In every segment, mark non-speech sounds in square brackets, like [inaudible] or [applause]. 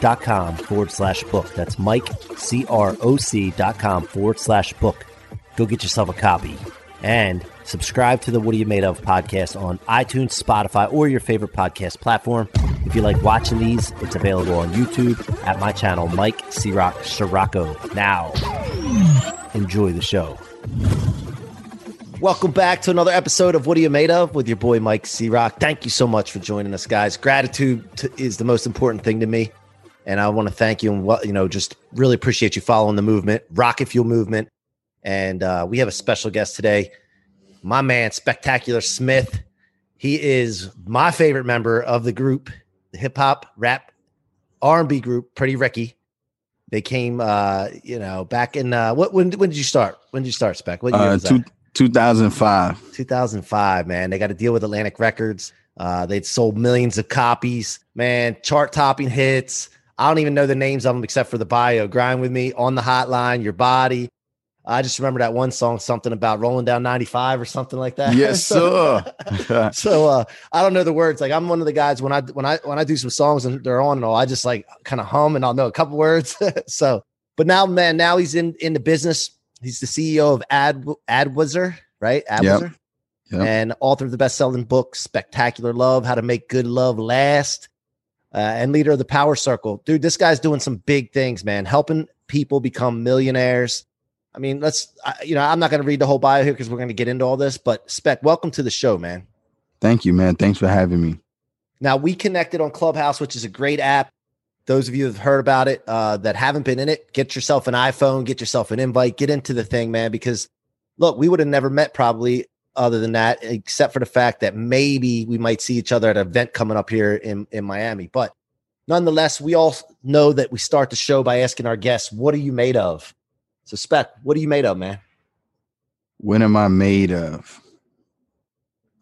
mikecroc.com forward slash book. That's mikecroc.com forward slash book. Go get yourself a copy and subscribe to the What Are You Made Of podcast on iTunes, Spotify, or your favorite podcast platform. If you like watching these, it's available on YouTube at my channel, Mike C. Rock Sirocco. Now, enjoy the show. Welcome back to another episode of What Are You Made Of with your boy Mike C. Rock. Thank you so much for joining us, guys. Gratitude is the most important thing to me, and I want to thank you and what you know, just really appreciate you following the movement, Rocket Fuel movement. And uh, we have a special guest today, my man, Spectacular Smith. He is my favorite member of the group, the hip hop, rap, R and B group, Pretty Ricky. They came, uh, you know, back in uh, what? When, when did you start? When did you start, Spec? What year Uh, was that? two, 2005. 2005, man. They got to deal with Atlantic Records. Uh, they'd sold millions of copies, man. Chart topping hits. I don't even know the names of them except for the bio. Grind with me on the hotline, your body. I just remember that one song, something about rolling down 95 or something like that. Yes, So- [laughs] sir. [laughs] [laughs] so uh, I don't know the words. Like I'm one of the guys when I when I when I do some songs and they're on and all, I just like kind of hum and I'll know a couple words. so, but now, man, now he's in in the business. He's the CEO of Ad AdWizar, right? AdWizar, Yep. and author of the best selling book Spectacular Love: How to Make Good Love Last, uh, and leader of the Power Circle. Dude, this guy's doing some big things, man. Helping people become millionaires. I mean, let's, I, you know, I'm not going to read the whole bio here because we're going to get into all this. But Spec, welcome to the show, man. Thank you, man. Thanks for having me. Now we connected on Clubhouse, which is a great app. Those of you have heard about it uh, that haven't been in it, get yourself an iPhone, get yourself an invite, get into the thing, man. Because look, we would have never met probably other than that, except for the fact that maybe we might see each other at an event coming up here in in Miami. But nonetheless, we all know that we start the show by asking our guests, "What are you made of?" So, Spec, what are you made of, man? What am I made of?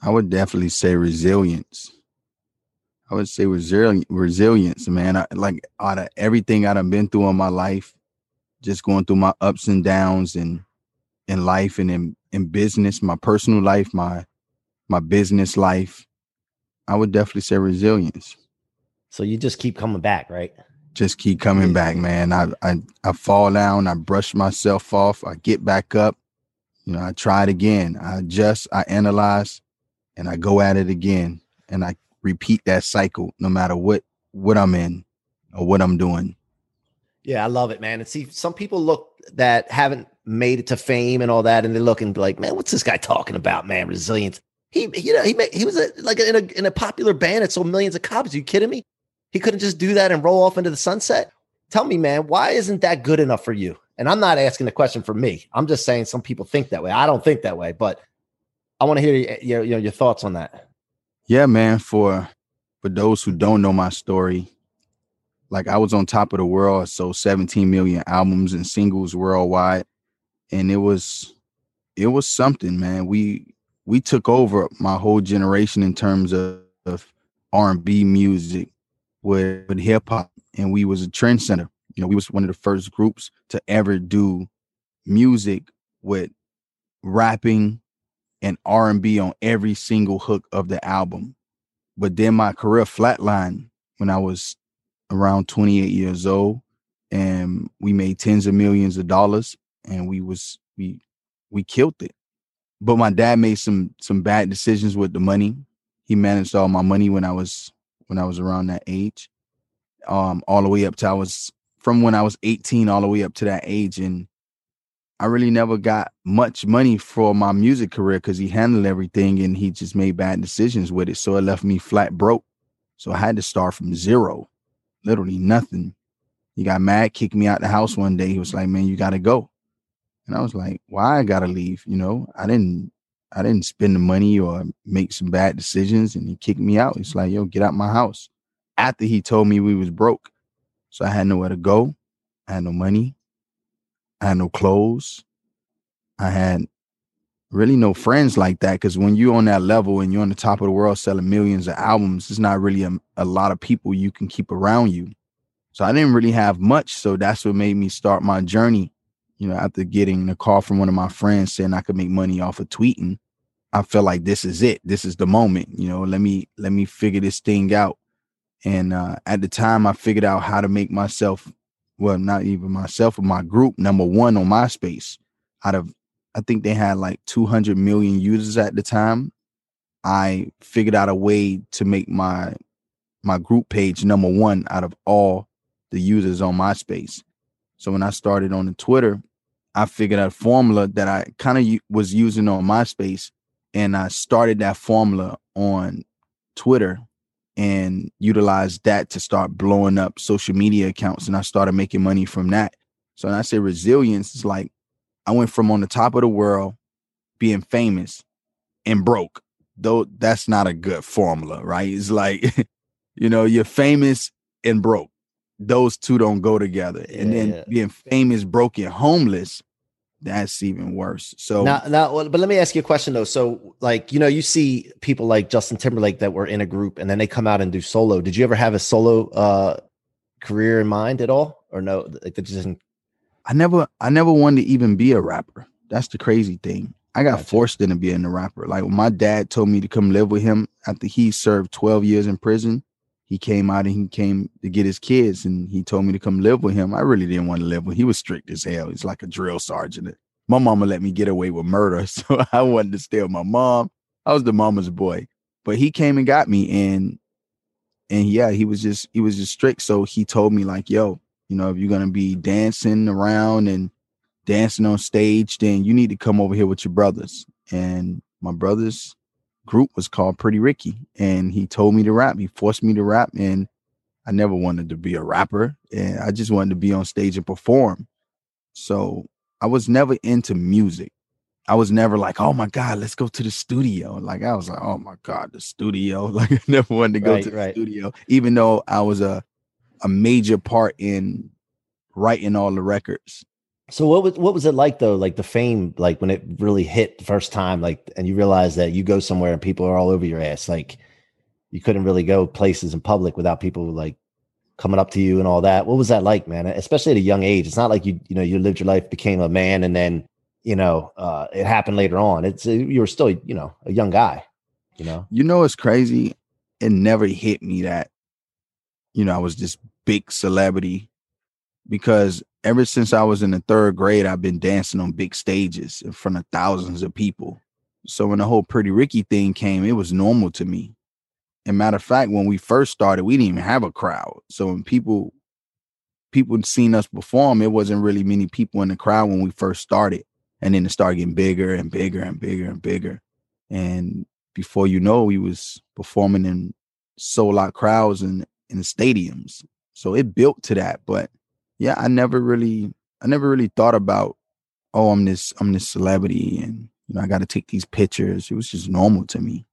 I would definitely say resilience. I would say resilient resilience, man. I, like out of everything I've been through in my life, just going through my ups and downs and in life and in, in business, my personal life, my my business life. I would definitely say resilience. So you just keep coming back, right? just keep coming back, man. I, I I fall down, I brush myself off, I get back up, you know, I try it again. I adjust, I analyze, and I go at it again. And I repeat that cycle no matter what what I'm in or what I'm doing. Yeah, I love it, man. And see, some people look that haven't made it to fame and all that, and they look and be like, "Man, what's this guy talking about, man? Resilience." He, you know, he made, he was a, like in a in a popular band. It sold millions of copies. Are you kidding me? He couldn't just do that and roll off into the sunset. Tell me, man, why isn't that good enough for you? And I'm not asking the question for me. I'm just saying some people think that way. I don't think that way, but I want to hear your, your your thoughts on that. Yeah, man, for for those who don't know my story, like I was on top of the world, sold 17 million albums and singles worldwide. And it was it was something, man. We we took over my whole generation in terms of, of R&B music with, with hip hop and we was a trend center. You know, we was one of the first groups to ever do music with rapping and R&B on every single hook of the album. But then my career flatlined when I was around 28 years old and we made tens of millions of dollars and we was we we killed it. But my dad made some some bad decisions with the money. He managed all my money when I was when I was around that age. Um all the way up to I was from when I was 18 all the way up to that age and I really never got much money for my music career because he handled everything and he just made bad decisions with it. So it left me flat broke. So I had to start from zero, literally nothing. He got mad, kicked me out the house one day. He was like, "Man, you got to go," and I was like, "Why I gotta leave?" You know, I didn't, I didn't spend the money or make some bad decisions, and he kicked me out. He's like, "Yo, get out my house." After he told me we was broke, so I had nowhere to go. I had no money. I had no clothes. I had really no friends like that because when you're on that level and you're on the top of the world selling millions of albums, it's not really a, a lot of people you can keep around you. So I didn't really have much. So that's what made me start my journey. You know, after getting a call from one of my friends saying I could make money off of tweeting, I felt like this is it. This is the moment. You know, let me let me figure this thing out. And uh, at the time, I figured out how to make myself, well, not even myself, but my group number one on MySpace. Out of I think they had like 200 million users at the time. I figured out a way to make my my group page number one out of all the users on MySpace. So when I started on the Twitter, I figured out a formula that I kind of u- was using on MySpace, and I started that formula on Twitter and utilized that to start blowing up social media accounts, and I started making money from that. So when I say resilience, it's like I went from on the top of the world, being famous, and broke. Though that's not a good formula, right? It's like, [laughs] you know, you're famous and broke. Those two don't go together. Yeah, and then yeah. being famous, broke, and homeless, that's even worse. So now, now, but let me ask you a question though. So, like, you know, you see people like Justin Timberlake that were in a group and then they come out and do solo. Did you ever have a solo uh career in mind at all, or no? Like, that just didn't I never I never wanted to even be a rapper. That's the crazy thing. I got gotcha. forced into being a rapper. Like when my dad told me to come live with him after he served 12 years in prison, he came out and he came to get his kids and he told me to come live with him. I really didn't want to live with him. He was strict as hell. He's like a drill sergeant. My mama let me get away with murder. [laughs] So I wanted to stay with my mom. I was the mama's boy. But he came and got me and and yeah, he was just he was just strict. So he told me like, yo, you know, if you're gonna be dancing around and dancing on stage, then you need to come over here with your brothers. And my brother's group was called Pretty Ricky, and he told me to rap. He forced me to rap, and I never wanted to be a rapper, and I just wanted to be on stage and perform. So I was never into music. I was never like, oh my God, let's go to the studio. Like I was like, oh my God, the studio. [laughs] Like I never wanted to go right, to the right. studio, even though I was a a major part in writing all the records. So what was what was it like though? Like the fame, like when it really hit the first time, like and you realize that you go somewhere and people are all over your ass. Like you couldn't really go places in public without people like coming up to you and all that. What was that like, man? Especially at a young age. It's not like you, you know, you lived your life, became a man, and then, you know, uh, it happened later on. It's you were still, you know, a young guy. You know. You know, it's crazy. It never hit me that you know, I was this big celebrity because ever since I was in the third grade, I've been dancing on big stages in front of thousands of people. So when the whole Pretty Ricky thing came, it was normal to me. And matter of fact, when we first started, we didn't even have a crowd. So when people people seen us perform, it wasn't really many people in the crowd when we first started. And then it started getting bigger and bigger and bigger and bigger. And before you know, we was performing in sold out crowds and in the stadiums. So it built to that. But yeah, I never really I never really thought about, oh, I'm this I'm this celebrity and you know, I got to take these pictures. It was just normal to me.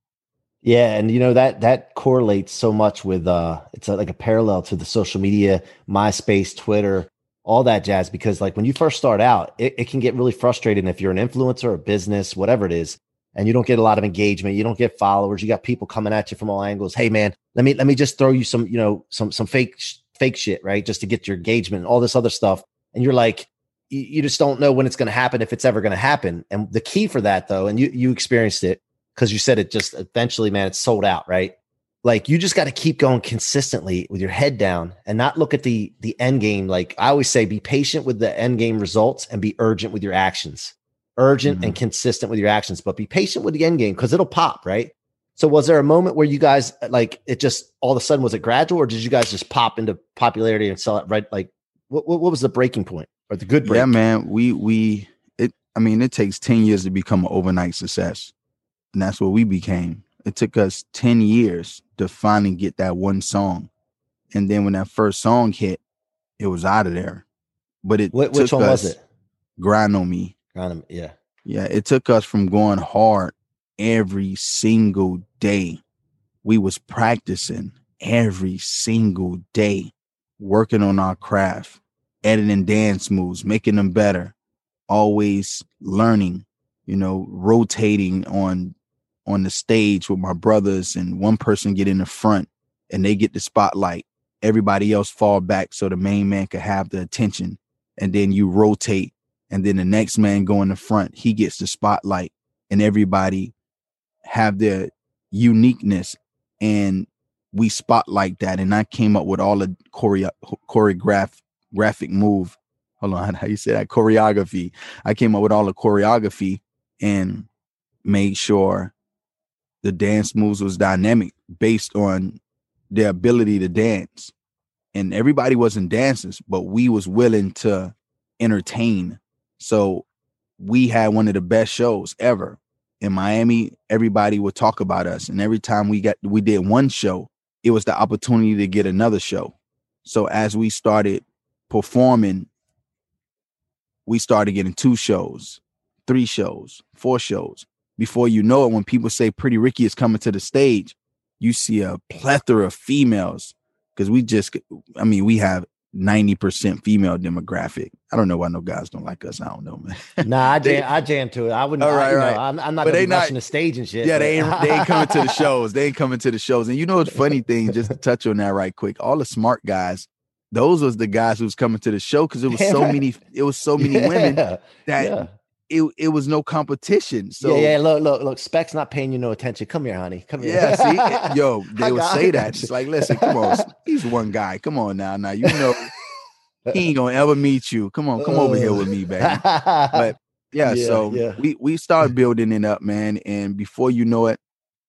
Yeah, and you know that that correlates so much with uh it's like a parallel to the social media, MySpace, Twitter, all that jazz because like when you first start out, it, it can get really frustrating if you're an influencer or business, whatever it is and you don't get a lot of engagement, you don't get followers, you got people coming at you from all angles. Hey man, let me let me just throw you some, you know, some some fake fake shit, right? Just to get your engagement and all this other stuff. And you're like you, you just don't know when it's going to happen if it's ever going to happen. And the key for that though, and you you experienced it because you said it just eventually, man, it's sold out, right? Like you just got to keep going consistently with your head down and not look at the the end game. Like I always say, be patient with the end game results and be urgent with your actions urgent mm-hmm. and consistent with your actions, but be patient with the end game because it'll pop, right? So was there a moment where you guys like it just all of a sudden was it gradual or did you guys just pop into popularity and sell it right? Like what, what, what was the breaking point or the good break? Yeah, man. We we it I mean it takes 10 years to become an overnight success. And that's what we became. It took us 10 years to finally get that one song. And then when that first song hit, it was out of there. But it what, which one was it? Grind on me. Grind on me yeah. Yeah. It took us from going hard every single day. We was practicing every single day, working on our craft, editing dance moves, making them better. always learning, you know, rotating on on the stage with my brothers and one person get in the front and they get the spotlight. Everybody else fall back so the main man could have the attention. And then you rotate and then the next man go in the front, he gets the spotlight and everybody have their uniqueness and we spotlight that. And I came up with all the choreo- choreograph graphic move hold on [laughs] how you say that? Choreography. I came up with all the choreography and made sure the dance moves was dynamic based on their ability to dance. And everybody wasn't dancers but we was willing to entertain. So we had one of the best shows ever in Miami, everybody would talk about us. And every time we got we did one show, it was the opportunity to get another show. So as we started performing, we started getting two shows, three shows, four shows. Before you know it, when people say Pretty Ricky is coming to the stage, you see a plethora of females. Cause we just, I mean, we have 90% female demographic. I don't know why no guys don't like us. I don't know, man. [laughs] nah, I jam, I jam to it. I wouldn't. All right, I, right. Know, I'm, I'm, not they not, the stage and shit. Yeah, they ain't, they ain't coming to the [laughs] shows. They ain't coming to the shows. And you know, what's funny thing, just to touch on that right quick. All the smart guys, those was the guys who was coming to the show because it was [laughs] so many. It was so many yeah, women that yeah. It it was no competition. So yeah, yeah. Look, look, look. Specs not paying you no attention. Come here, honey. Come here. Yeah, see, [laughs] yo, they would say that. It's like, listen, come on, [laughs] he's one guy. Come on now, now you know he ain't gonna ever meet you. Come on, come over here with me, baby. Uh. But yeah, yeah so yeah. we we started building it up, man. And before you know it,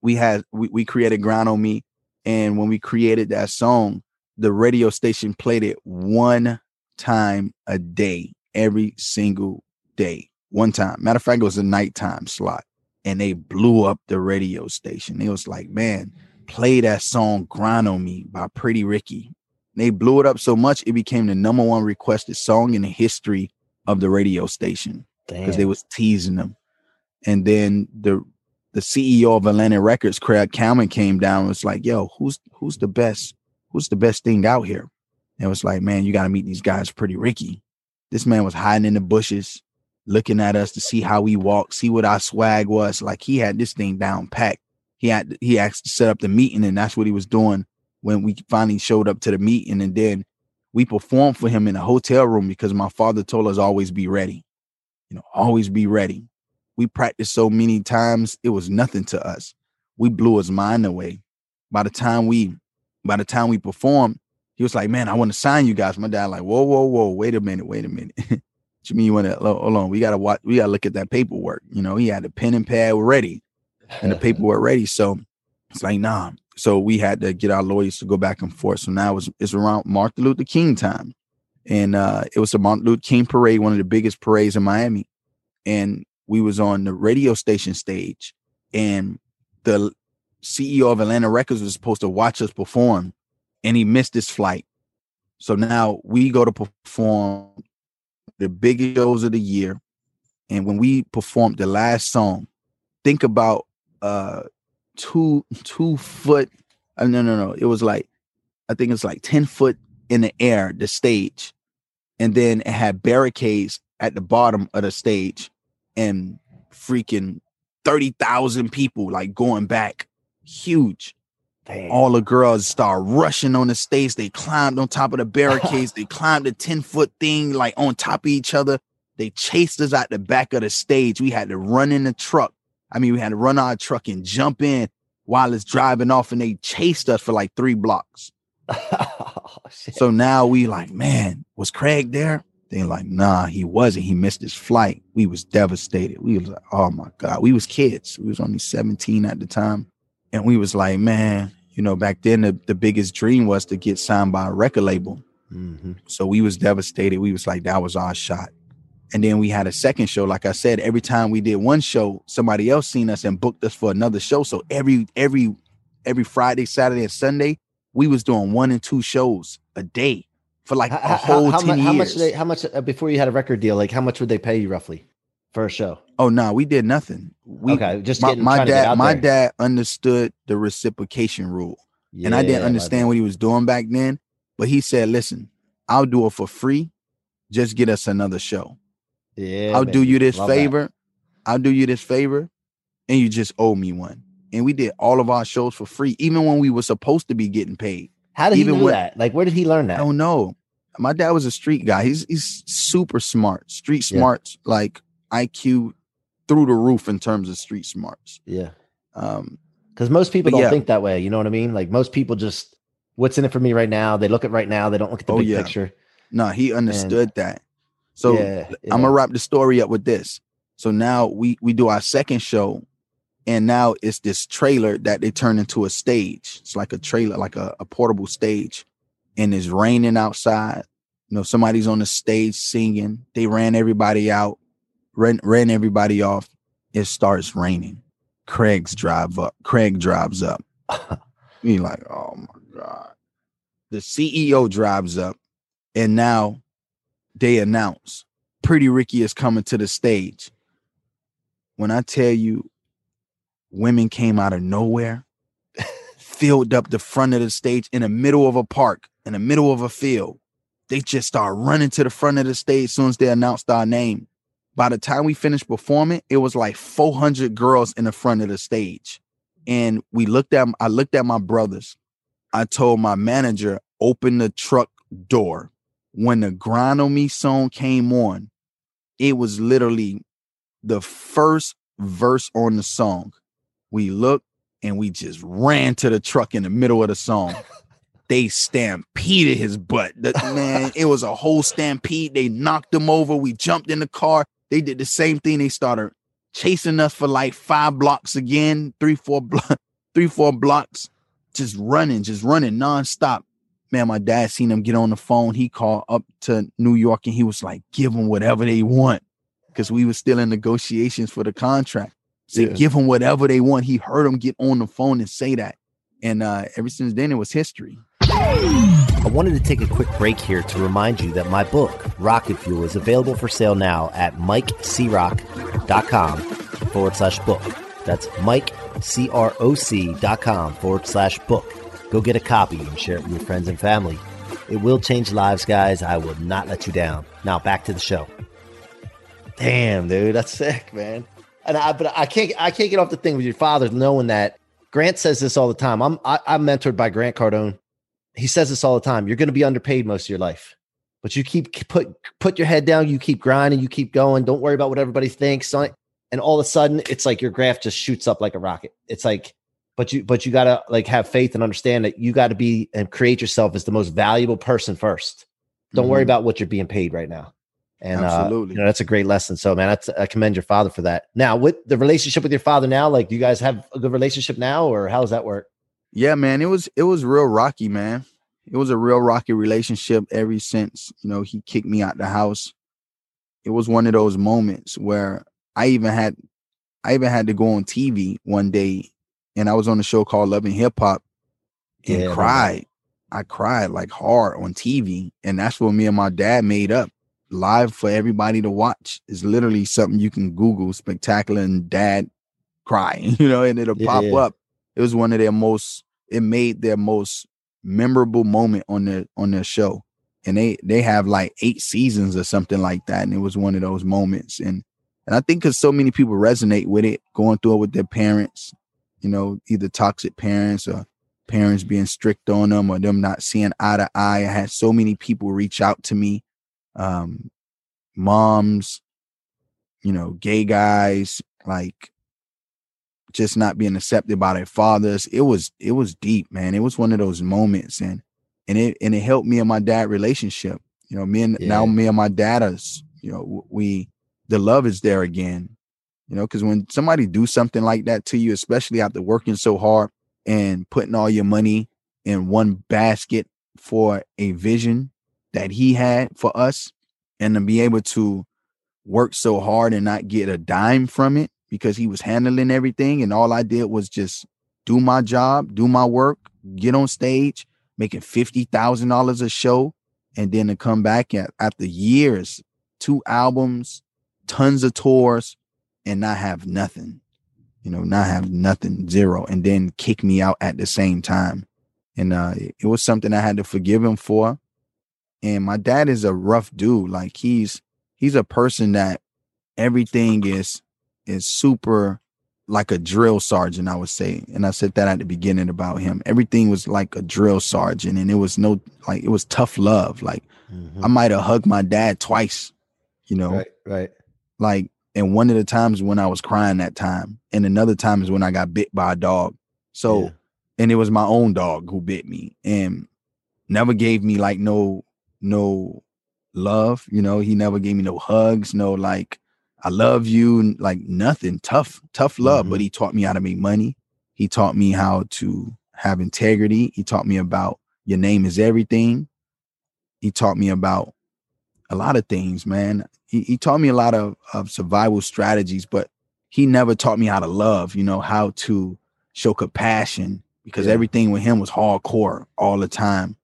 we had we, we created Grind on Me. And when we created that song, the radio station played it one time a day, every single day. One time. Matter of fact, it was a nighttime slot. And they blew up the radio station. It was like, man, play that song Grind on Me by Pretty Ricky they blew it up so much it became the number one requested song in the history of the radio station because they was teasing them. And then the the CEO of Atlantic Records, Craig Kallman, came down and was like, "Yo, who's who's the best? Who's the best thing out here?" And it was like, "Man, you got to meet these guys. Pretty Ricky." This man was hiding in the bushes, looking at us to see how we walk, see what our swag was. Like he had this thing down packed. He had he asked to set up the meeting, and that's what he was doing when we finally showed up to the meeting and then we performed for him in a hotel room because my father told us always be ready. You know, always be ready. We practiced so many times, it was nothing to us. We blew his mind away. By the time we by the time we performed, he was like, Man, I want to sign you guys. My dad, like, whoa, whoa, whoa, wait a minute, wait a minute. [laughs] you mean you want to hold on? We gotta watch, we gotta look at that paperwork. You know, he had the pen and pad ready and the [laughs] paperwork ready. So it's like, nah, so we had to get our lawyers to go back and forth. So now it's, it's around Martin Luther King time. And uh, it was a Martin Luther King parade, one of the biggest parades in Miami. And we was on the radio station stage and the CEO of Atlantic Records was supposed to watch us perform and he missed his flight. So now we go to perform the biggest shows of the year. And when we performed the last song, think about uh two two foot. Uh, no, no, no. It was like I think it's like ten foot in the air, the stage, and then it had barricades at the bottom of the stage, and freaking thirty thousand people like going back, huge. Damn. All the girls start rushing on the stage. They climbed on top of the [laughs] barricades. they climbed the 10 foot thing like on top of each other. They chased us out the back of the stage. We had to run in the truck I mean, we had to run our truck and jump in while it's driving off, and they chased us for like three blocks. [laughs] oh, so now we like, man, was Craig there? They like, nah, he wasn't. He missed his flight. We was devastated. We was like, oh my God. We was kids. We was only 17 at the time. And we was like, man, you know, back then the, the biggest dream was to get signed by a record label. Mm-hmm. So we was devastated. We was like, that was our shot. And then we had a second show. Like I said, every time we did one show, somebody else seen us and booked us for another show. So every every every Friday, Saturday, and Sunday, we was doing one and two shows a day for like a whole how, 10 how, years. How much they, how much uh, before you had a record deal? Like how much would they pay you roughly for a show? Oh no, we did nothing. We, okay, just my, my dad. my dad understood the reciprocation rule, yeah, and I didn't understand what he was doing back then. But he said, "Listen, I'll do it for free. Just get us another show." Yeah. I'll man. do you this Love that. favor. I'll do you this favor, and you just owe me one. And we did all of our shows for free, even when we were supposed to be getting paid. How did he even do when- that? Like, where did he learn that? I don't know. My dad was a street guy. He's he's super smart, street Yeah. smarts, like IQ through the roof in terms of street smarts. Yeah. Um, Because most people don't yeah. think that way. You know what I mean? Like most people just, what's in it for me right now? They look at right now. They don't look at the Oh, big yeah. picture. no, he understood that. So yeah, yeah. I'm gonna wrap the story up with this. So now we we do our second show, and now it's this trailer that they turn into a stage. It's like a trailer, like a, a portable stage, and it's raining outside. You know, somebody's on the stage singing. They ran everybody out, ran ran everybody off. It starts raining. Craig's drive up. Craig drives up. [laughs] He like, oh my god. The CEO drives up, and now they announce Pretty Ricky is coming to the stage. When I tell you, women came out of nowhere, filled up the front of the stage in the middle of a park, in the middle of a field. They just start running to the front of the stage as soon as they announced our name. By the time we finished performing, it was like 400 girls in the front of the stage. And we looked at, I looked at my brothers. I told my manager, open the truck door when the grind on me song came on, it was literally the first verse on the song. We looked and we just ran to the truck in the middle of the song. they stampeded his butt. The, man, it was a whole stampede. They knocked him over. We jumped in the car. They did the same thing. They started chasing us for like five blocks again, three, four blocks, [laughs] three, four blocks, just running, just running nonstop man, my dad seen them get on the phone. He called up to New York and he was like, give them whatever they want. Because we were still in negotiations for the contract. So Yeah. give them whatever they want. He heard them get on the phone and say that. And uh, ever since then, it was history. I wanted to take a quick break here to remind you that my book, Rocket Fuel, is available for sale now at mikecrock.com forward slash book. That's mikecroc.com forward slash book. Go get a copy and share it with your friends and family. It will change lives, guys. I will not let you down. Now back to the show. Damn, dude, that's sick, man. And I, but I can't, I can't get off the thing with your father knowing that Grant says this all the time. I'm, I, I'm mentored by Grant Cardone. He says this all the time. You're going to be underpaid most of your life, but you keep put put your head down. You keep grinding. You keep going. Don't worry about what everybody thinks. And all of a sudden, it's like your graph just shoots up like a rocket. It's like, but you, but you gotta like have faith and understand that you got to be and create yourself as the most valuable person first. Don't worry Mhm. about what you're being paid right now. And uh, you know that's a great lesson. So man, I commend your father for that. Now, with the relationship with your father now, like, do you guys have a good relationship now, or how does that work? Yeah, man, it was it was real rocky, man. It was a real rocky relationship ever since, you know, he kicked me out the house. It was one of those moments where I even had I even had to go on TV one day and I was on a show called Love and Hip Hop and Yeah, cried. I cried like hard on TV. And that's what me and my dad made up live for everybody to watch. It's literally something you can Google spectacular and dad crying, [laughs] you know, and it'll Yeah, pop yeah. up. It was one of their most, it made their most memorable moment on their on their show. And they they have like eight seasons or something like that. And it was one of those moments. And and I think because so many people resonate with it, going through it with their parents, you know, either toxic parents or parents being strict on them or them not seeing eye to eye. I had so many people reach out to me, um, moms, you know, gay guys, like just not being accepted by their fathers. It was it was deep, man. It was one of those moments, and and it and it helped me and my dad relationship. You know, me and now me and my dad you know, we the love is there again. You know, because when somebody do something like that to you, especially after working so hard and putting all your money in one basket for a vision that he had for us, and to be able to work so hard and not get a dime from it because he was handling everything, and all I did was just do my job, do my work, get on stage, making fifty thousand dollars a show, and then to come back after years, two albums, tons of tours, and not have nothing, you know, not have nothing, zero, and then kick me out at the same time. And uh, it was something I had to forgive him for. And my dad is a rough dude. Like he's he's a person that everything is is super like a drill sergeant, I would say. And I said that at the beginning about him. Everything was like a drill sergeant, and it was no like it was tough love. Like mm-hmm. I might have hugged my dad twice, you know. Right, right. Like, and one of the times when I was crying that time, and another time is when I got bit by a dog. So, yeah. and it was my own dog who bit me, and never gave me like no no love. You know, he never gave me no hugs, no like I love you, like nothing. Tough, tough love. Mm-hmm. But he taught me how to make money. He taught me how to have integrity. He taught me about your name is everything. He taught me about a lot of things, man. He, he taught me a lot of, of survival strategies, but he never taught me how to love, you know, how to show compassion because yeah. everything with him was hardcore all the time.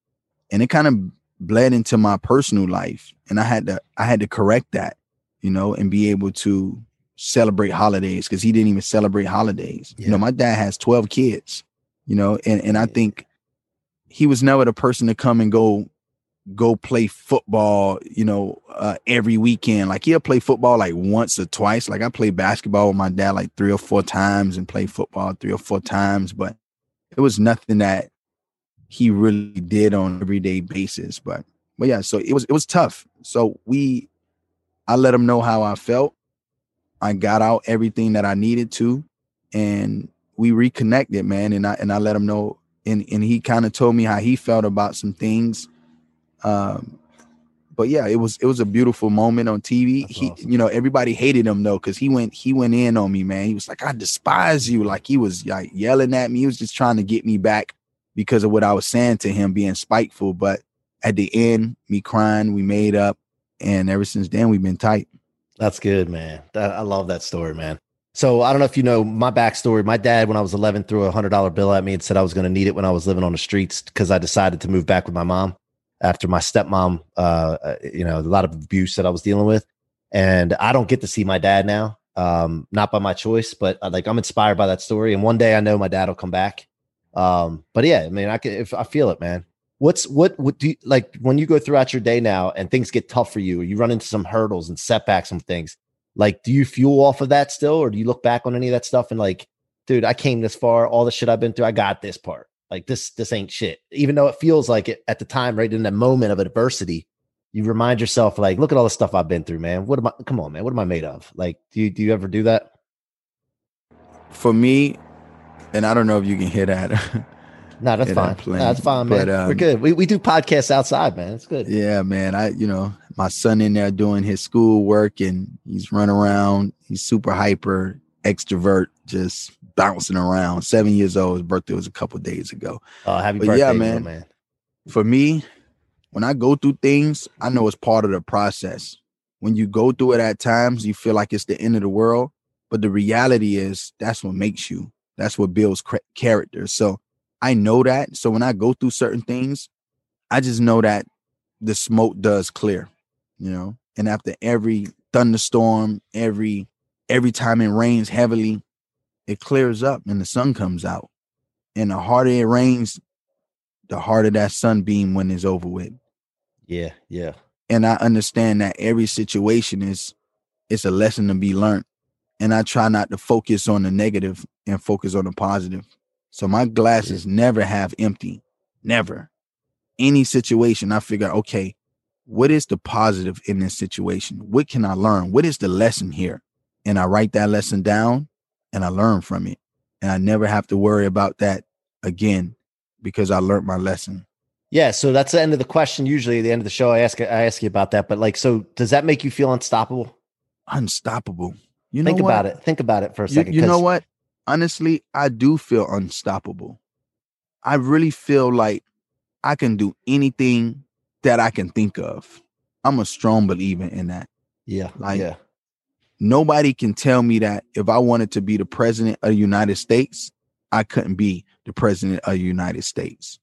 And it kind of bled into my personal life. And I had to I had to correct that you know, and be able to celebrate holidays because he didn't even celebrate holidays. Yeah. You know, my dad has 12 kids, you know, and, and I think he was never the person to come and go go play football, you know, uh, every weekend. Like he'll play football like once or twice. Like I played basketball with my dad like three or four times and played football three or four times, but it was nothing that he really did on everyday basis. But but yeah, so it was it was tough. So we I let him know how I felt. I got out everything that I needed to, and we reconnected, man. And I and I let him know, and and he kind of told me how he felt about some things. Um, but yeah, it was it was a beautiful moment on TV. That's he, awesome. you know, everybody hated him though because he went he went in on me, man. He was like, "I despise you," like he was like yelling at me. He was just trying to get me back because of what I was saying to him, being spiteful. But at the end, me crying, we made up and ever since then we've been tight. That's good, man. That, I love that story, man. So I don't know if you know my backstory. My dad, when I was 11, threw a hundred dollar bill at me and said I was going to need it when I was living on the streets because I decided to move back with my mom after my stepmom, uh, uh, you know, a lot of abuse that I was dealing with, and I don't get to see my dad now. Um, not by my choice, but uh, like I'm inspired by that story, and one day I know my dad will come back. Um, but yeah, I mean, I can if I feel it, man what's what what do you like when you go throughout your day now and things get tough for you you run into some hurdles and setbacks and things like do you fuel off of that still or do you look back on any of that stuff and like dude i came this far all the shit i've been through i got this part. Like this this ain't shit. Even though it feels like it at the time right in that moment of adversity you remind yourself like look at all the stuff i've been through man. What am i come on man. What am i made of? Like do you do you ever do that? For me and i don't know if you can hear that [laughs] No, that's fine. No, that's fine, man. But, um, We're good. We, we do podcasts outside, man. It's good. Yeah, man. I, you know, my son in there doing his school work and he's running around. He's super hyper, extrovert, just bouncing around. Seven years old. His birthday was a couple days ago. Oh, happy but birthday, yeah, man. man. For me, when I go through things, I know it's part of the process. When you go through it at times, you feel like it's the end of the world. But the reality is that's what makes you. That's what builds character. So I know that. So when I go through certain things, I just know that the smoke does clear, you know. And after every thunderstorm, every every time it rains heavily, it clears up and the sun comes out. And the harder it rains, the harder that sunbeam when it's over with. Yeah, yeah. And I understand that every situation is it's a lesson to be learned. And I try not to focus on the negative and focus on the positive. So my glasses never have empty. Never. Any situation, I figure, okay, what is the positive in this situation? What can I learn? What is the lesson here? And I write that lesson down and I learn from it. And I never have to worry about that again because I learned my lesson. Yeah, so that's the end of the question. Usually, at the end of the show, I ask I ask you about that. But like, so does that make you feel unstoppable? Unstoppable. You know think what? about it. Think about it for a second. You, you know what? Honestly, I do feel unstoppable. I really feel like I can do anything that I can think of. I'm a strong believer in that. Yeah. Like yeah. nobody can tell me that if I wanted to be the president of the United States, I couldn't be the president of the United States.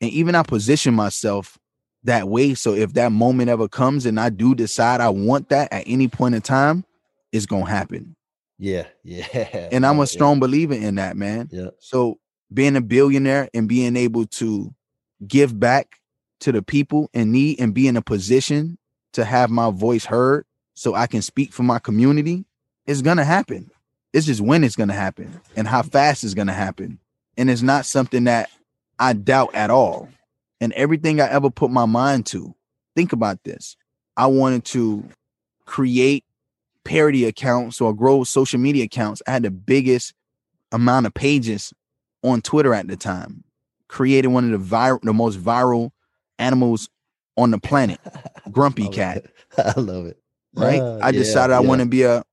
And even I position myself that way. So if that moment ever comes and I do decide I want that at any point in time, it's gonna happen. Yeah, [laughs] yeah. And I'm a strong yeah. believer in that, man. Yeah. So being a billionaire and being able to give back to the people in need and be in a position to have my voice heard so I can speak for my community, it's gonna happen. It's just when it's gonna happen and how fast it's gonna happen. And it's not something that I doubt at all. And everything I ever put my mind to, think about this. I wanted to create parody accounts or grow social media accounts. I had the biggest amount of pages on Twitter at the time. Created one of the viral, the most viral animals on the planet, [laughs] Grumpy Cat. It. [laughs] I love it. Right. Uh, I decided yeah, I yeah. want to be a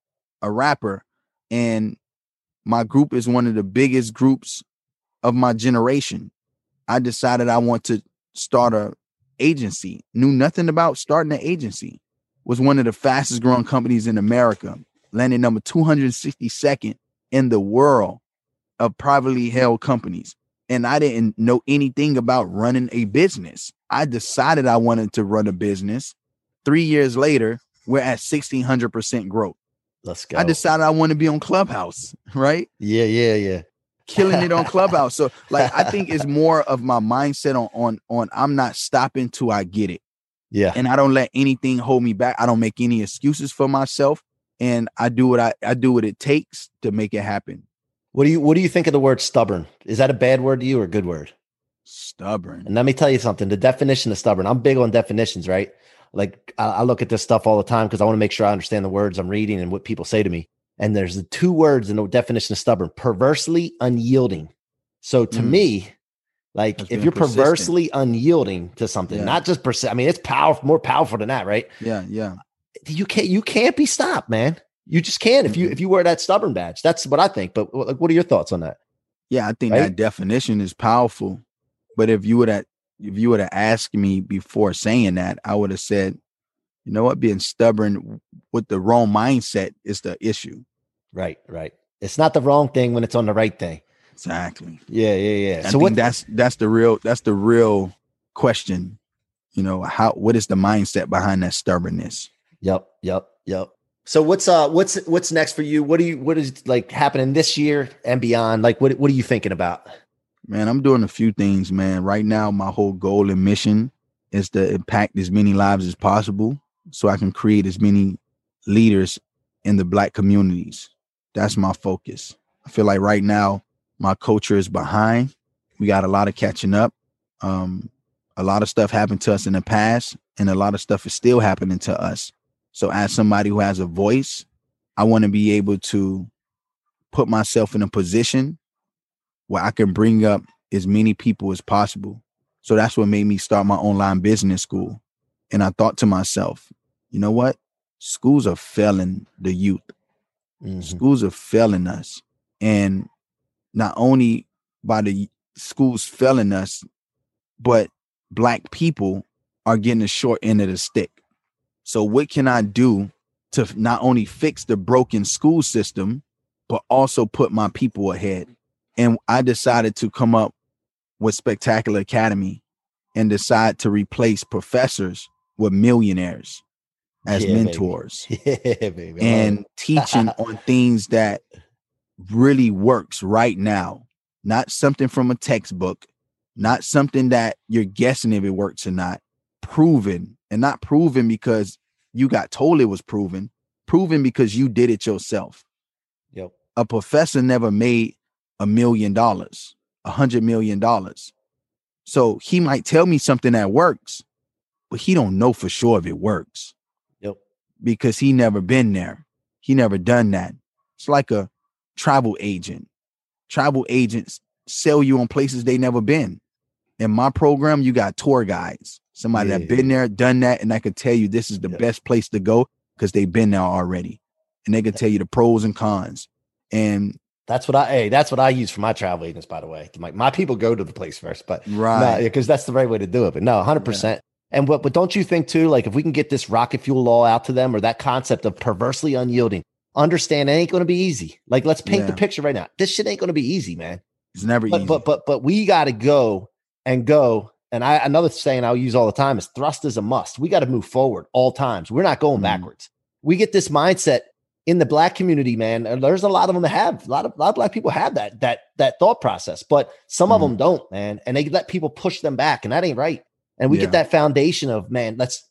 a rapper, and my group is one of the biggest groups of my generation. I decided I want to start a agency. Knew nothing about starting an agency. Was one of the fastest growing companies in America. landing number 262nd in the world of privately held companies. And I didn't know anything about running a business. I decided I wanted to run a business. Three years later, we're at 1600% growth. Let's go. I decided I want to be on Clubhouse, [laughs] right? Yeah, yeah, yeah. Killing it on [laughs] Clubhouse. So like I think it's more of my mindset on on on I'm not stopping till I get it. Yeah. And I don't let anything hold me back. I don't make any excuses for myself. And I do what I, I do what it takes to make it happen. What do you what do you think of the word stubborn? Is that a bad word to you or a good word? Stubborn. And let me tell you something. The definition of stubborn. I'm big on definitions, right? Like I, I look at this stuff all the time because I want to make sure I understand the words I'm reading and what people say to me. And there's the two words in the definition of stubborn: perversely unyielding. So to Mm. me, like That's if you're persistent. perversely unyielding to something, Yeah. not just percent. I mean, it's powerful, more powerful than that, right? Yeah, yeah. You can't you can't be stopped, man. You just can't if you Mhm. if you wear that stubborn badge. That's what I think. But like, what are your thoughts on that? Yeah, I think Right? that definition is powerful. But if you would have if you would have asked me before saying that, I would have said, you know what, being stubborn with the wrong mindset is the issue. Right, right. It's not the wrong thing when it's on the right thing. Exactly. Yeah, yeah, yeah. I so what? that's that's the real that's the real question. You know, how what is the mindset behind that stubbornness? Yep, yep, yep. So what's uh what's what's next for you? What do you what is like happening this year and beyond? Like what what are you thinking about? Man, I'm doing a few things, man. Right now, my whole goal and mission is to impact as many lives as possible so I can create as many leaders in the black communities. That's my focus. I feel like right now my culture is behind. We got a lot of catching up. Um, a lot of stuff happened to us in the past, and a lot of stuff is still happening to us. So, as somebody who has a voice, I want to be able to put myself in a position where I can bring up as many people as possible. So that's what made me start my online business school. And I thought to myself, you know what? Schools are failing the youth. Mhm. Schools are failing us. And not only by the schools failing us, but black people are getting the short end of the stick. So what can I do to not only fix the broken school system, but also put my people ahead? And I decided to come up with Spectacular Academy and decide to replace professors with millionaires as Yeah, baby. mentors [laughs] Yeah, baby. And teaching [laughs] on things that really works right now not something from a textbook not something that you're guessing if it works or not proven and not proven because you got told it was proven proven because you did it yourself Yep. a professor never made a million dollars a hundred million dollars so he might tell me something that works but he don't know for sure if it works Yep. because he never been there. He never done that. It's like a travel agent. Travel agents sell you on places they never been. In my program, you got tour guides, somebody Yeah. that been there, done that, and I could tell you this is the Yeah. best place to go because they've been there already, and they can tell you the pros and cons. And That's what I hey, that's what I use for my travel agents, by the way. My, my people go to the place first, but right, because that's the right way to do it. But no, hundred percent. And what, but don't you think too? Like if we can get this rocket fuel law out to them, or that concept of perversely unyielding, understand it ain't going to be easy. Like let's paint the picture right now. This shit ain't going to be easy, man. it's never But easy. but but but we got to go and go. And I another saying I'll use all the time is thrust is a must. We got to move forward all times. We're not going Mhm. backwards. We get this mindset in the black community, man. There's a lot of them that have a lot of a lot of black people have that that that thought process, but some of Mhm. them don't, man. And they let people push them back, and that ain't right. And we Yeah. get that foundation of man, let's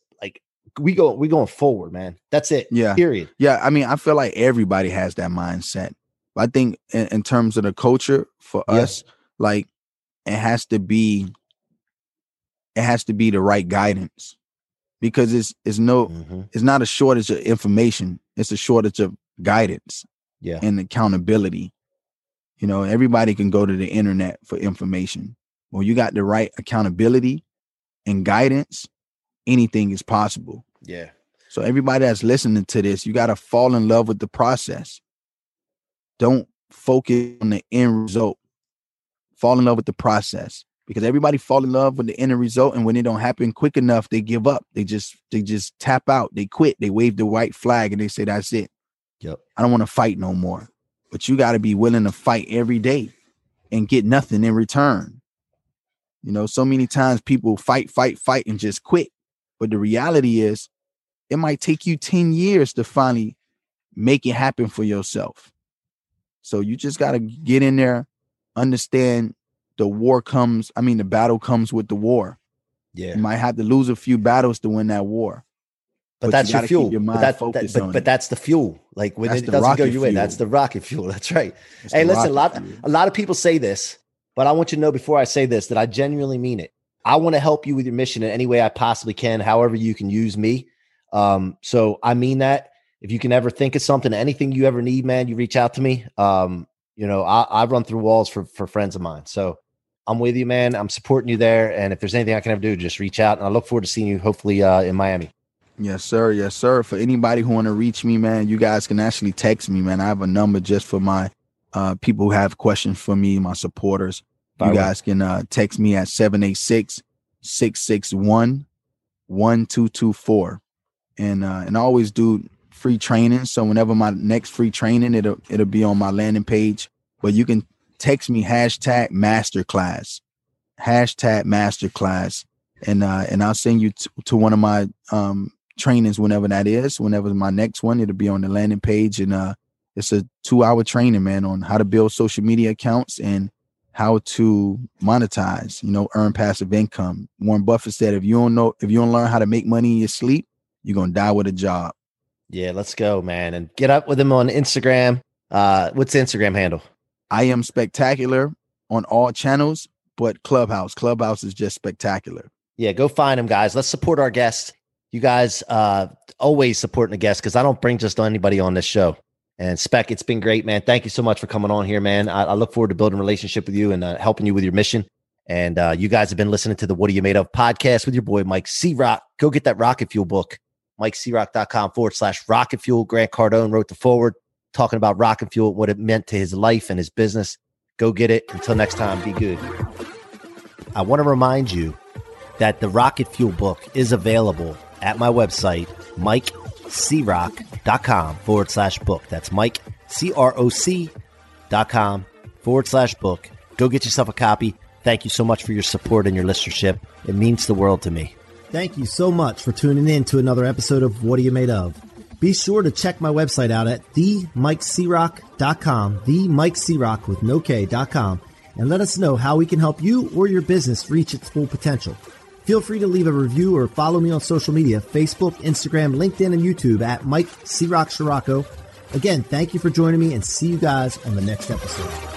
we go we going forward, man. That's it. Yeah. Period. Yeah. I mean, I feel like everybody has that mindset. I think in, in terms of the culture for Yeah. us, like it has to be it has to be the right guidance because it's it's no Mhm. it's not a shortage of information, it's a shortage of guidance Yeah. and accountability. You know, everybody can go to the internet for information. Well, you got the right accountability and guidance, anything is possible. Yeah. So everybody that's listening to this, you got to fall in love with the process. Don't focus on the end result. Fall in love with the process because everybody fall in love with the end result and when it don't happen quick enough, they give up. They just they just tap out. They quit. They wave the white flag and they say that's it. Yep. I don't want to fight no more. But you got to be willing to fight every day and get nothing in return. You know, so many times people fight, fight, fight, and just quit. But the reality is, it might take you 10 years to finally make it happen for yourself. So you just got to get in there, understand the war comes, I mean, the battle comes with the war. Yeah. You might have to lose a few battles to win that war. But, But that's you your fuel. your but that, that- but, but that's the fuel. Like when That's it the doesn't go rocket your way, that's the rocket fuel. [laughs] That's right. It's hey, listen, a lot fuel. a lot of people say this, but I want you to know before I say this that I genuinely mean it. I want to help you with your mission in any way I possibly can, however you can use me. Um, so I mean that. If you can ever think of something, anything you ever need, man, you reach out to me. Um, you know, I, I run through walls for for friends of mine. So I'm with you, man. I'm supporting you there. And if there's anything I can ever do, just reach out. And I look forward to seeing you hopefully uh, in Miami. Yes, sir. Yes, sir. For anybody who want to reach me, man, you guys can actually text me, man. I have a number just for my uh, people who have questions for me, my supporters. You guys can uh, text me at 786 661 1224. And uh, and I always do free training. So whenever my next free training, it'll it'll be on my landing page. But you can text me hashtag masterclass. Hashtag masterclass. And uh and I'll send you t- to one of my um trainings whenever that is. Whenever my next one, it'll be on the landing page. And uh it's a two hour training, man, on how to build social media accounts and how to monetize, you know, earn passive income. Warren Buffett said, if you don't know, if you don't learn how to make money in your sleep, you're gonna die with a job. Yeah, let's go, man. And get up with him on Instagram. Uh, what's the Instagram handle? I am spectacular on all channels, but Clubhouse. Clubhouse is just spectacular. Yeah, go find him, guys. Let's support our guests. You guys uh always supporting the guests because I don't bring just anybody on this show. And Spec, it's been great, man. Thank you so much for coming on here, man. I, I look forward to building a relationship with you and uh, helping you with your mission. And uh, you guys have been listening to the What Are You Made Of podcast with your boy Mike C Rock. Go get that Rocket Fuel book, MikeCroc.com foreword slash Rocket Fuel. Grant Cardone wrote the forward talking about Rocket Fuel, what it meant to his life and his business. Go get it. Until next time, be good. I want to remind you that the Rocket Fuel book is available at my website, mikecroc.com forward slash book. That's Mike, C R O C dot com forward slash book. Go get yourself a copy. Thank you so much for your support and your listenership. It means the world to me. Thank you so much for tuning in to another episode of What Are You Made Of? Be sure to check my website out at themikecroc.com, the Mike Croc with no K.com, and let us know how we can help you or your business reach its full potential. Feel free to leave a review or follow me on social media Facebook, Instagram, LinkedIn, and YouTube at Mike C. Rock Cirocco. Again, thank you for joining me and see you guys on the next episode.